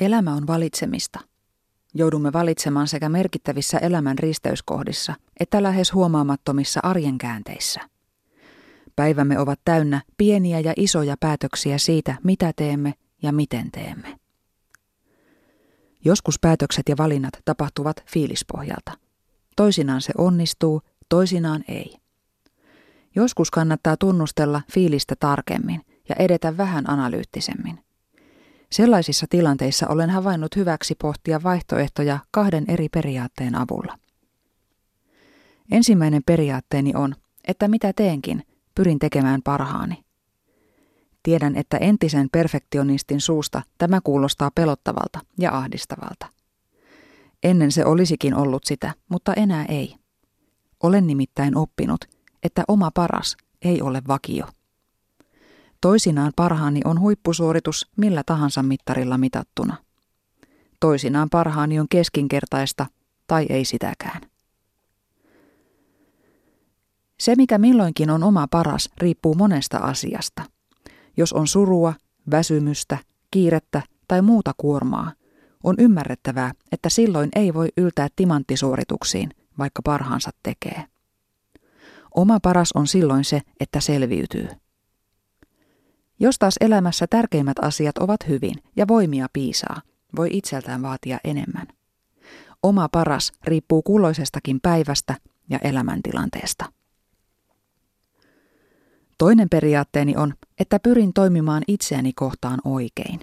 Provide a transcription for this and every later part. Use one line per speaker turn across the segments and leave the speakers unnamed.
Elämä on valitsemista. Joudumme valitsemaan sekä merkittävissä elämän risteyskohdissa että lähes huomaamattomissa arjen käänteissä. Päivämme ovat täynnä pieniä ja isoja päätöksiä siitä, mitä teemme ja miten teemme. Joskus päätökset ja valinnat tapahtuvat fiilispohjalta. Toisinaan se onnistuu, toisinaan ei. Joskus kannattaa tunnustella fiilistä tarkemmin ja edetä vähän analyyttisemmin. Sellaisissa tilanteissa olen havainnut hyväksi pohtia vaihtoehtoja kahden eri periaatteen avulla. Ensimmäinen periaatteeni on, että mitä teenkin, pyrin tekemään parhaani. Tiedän, että entisen perfektionistin suusta tämä kuulostaa pelottavalta ja ahdistavalta. Ennen se olisikin ollut sitä, mutta enää ei. Olen nimittäin oppinut, että oma paras ei ole vakio. Toisinaan parhaani on huippusuoritus millä tahansa mittarilla mitattuna. Toisinaan parhaani on keskinkertaista tai ei sitäkään. Se, mikä milloinkin on oma paras, riippuu monesta asiasta. Jos on surua, väsymystä, kiirettä tai muuta kuormaa, on ymmärrettävää, että silloin ei voi yltää timanttisuorituksiin, vaikka parhaansa tekee. Oma paras on silloin se, että selviytyy. Jos taas elämässä tärkeimmät asiat ovat hyvin ja voimia piisaa, voi itseltään vaatia enemmän. Oma paras riippuu kulloisestakin päivästä ja elämäntilanteesta. Toinen periaatteeni on, että pyrin toimimaan itseäni kohtaan oikein.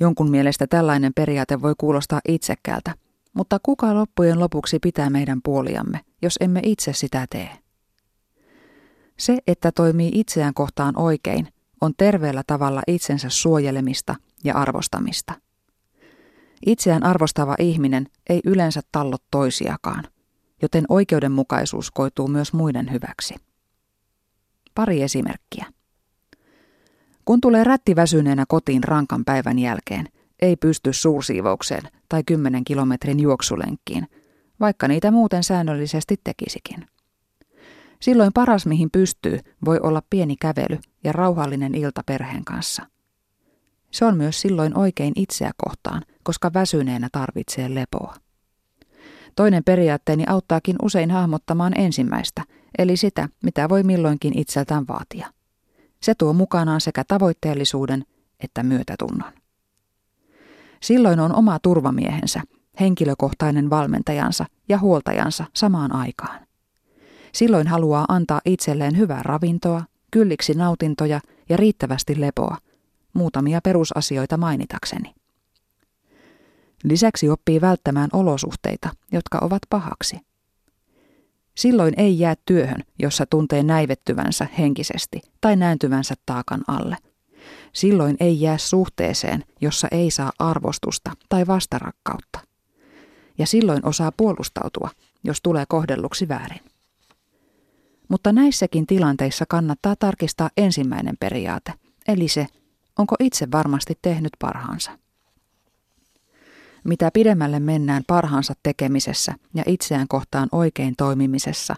Jonkun mielestä tällainen periaate voi kuulostaa itsekkäältä, mutta kuka loppujen lopuksi pitää meidän puoliamme, jos emme itse sitä tee? Se, että toimii itseään kohtaan oikein, on terveellä tavalla itsensä suojelemista ja arvostamista. Itseään arvostava ihminen ei yleensä tallo toisiakaan, joten oikeudenmukaisuus koituu myös muiden hyväksi. Pari esimerkkiä. Kun tulee rättiväsyneenä kotiin rankan päivän jälkeen, ei pysty suursiivoukseen tai 10 kilometrin juoksulenkkiin, vaikka niitä muuten säännöllisesti tekisikin. Silloin paras mihin pystyy voi olla pieni kävely ja rauhallinen ilta perheen kanssa. Se on myös silloin oikein itseä kohtaan, koska väsyneenä tarvitsee lepoa. Toinen periaatteeni auttaakin usein hahmottamaan ensimmäistä, eli sitä, mitä voi milloinkin itseltään vaatia. Se tuo mukanaan sekä tavoitteellisuuden että myötätunnon. Silloin on oma turvamiehensä, henkilökohtainen valmentajansa ja huoltajansa samaan aikaan. Silloin haluaa antaa itselleen hyvää ravintoa, kylliksi nautintoja ja riittävästi lepoa, muutamia perusasioita mainitakseni. Lisäksi oppii välttämään olosuhteita, jotka ovat pahaksi. Silloin ei jää työhön, jossa tuntee näivettyvänsä henkisesti tai nääntyvänsä taakan alle. Silloin ei jää suhteeseen, jossa ei saa arvostusta tai vastarakkautta. Ja silloin osaa puolustautua, jos tulee kohdelluksi väärin. Mutta näissäkin tilanteissa kannattaa tarkistaa ensimmäinen periaate, eli se, onko itse varmasti tehnyt parhaansa. Mitä pidemmälle mennään parhaansa tekemisessä ja itseään kohtaan oikein toimimisessa,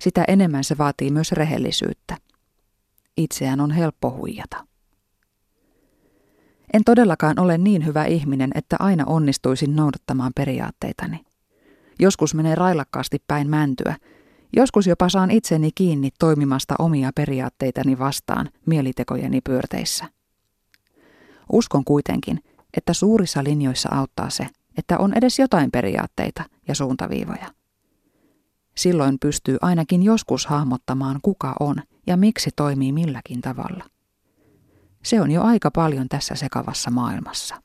sitä enemmän se vaatii myös rehellisyyttä. Itseään on helppo huijata. En todellakaan ole niin hyvä ihminen, että aina onnistuisin noudattamaan periaatteitani. Joskus menee railakkaasti päin mäntyä – Joskus jopa saan itseni kiinni toimimasta omia periaatteitani vastaan mielitekojeni pyörteissä. Uskon kuitenkin, että suurissa linjoissa auttaa se, että on edes jotain periaatteita ja suuntaviivoja. Silloin pystyy ainakin joskus hahmottamaan, kuka on ja miksi toimii milläkin tavalla. Se on jo aika paljon tässä sekavassa maailmassa.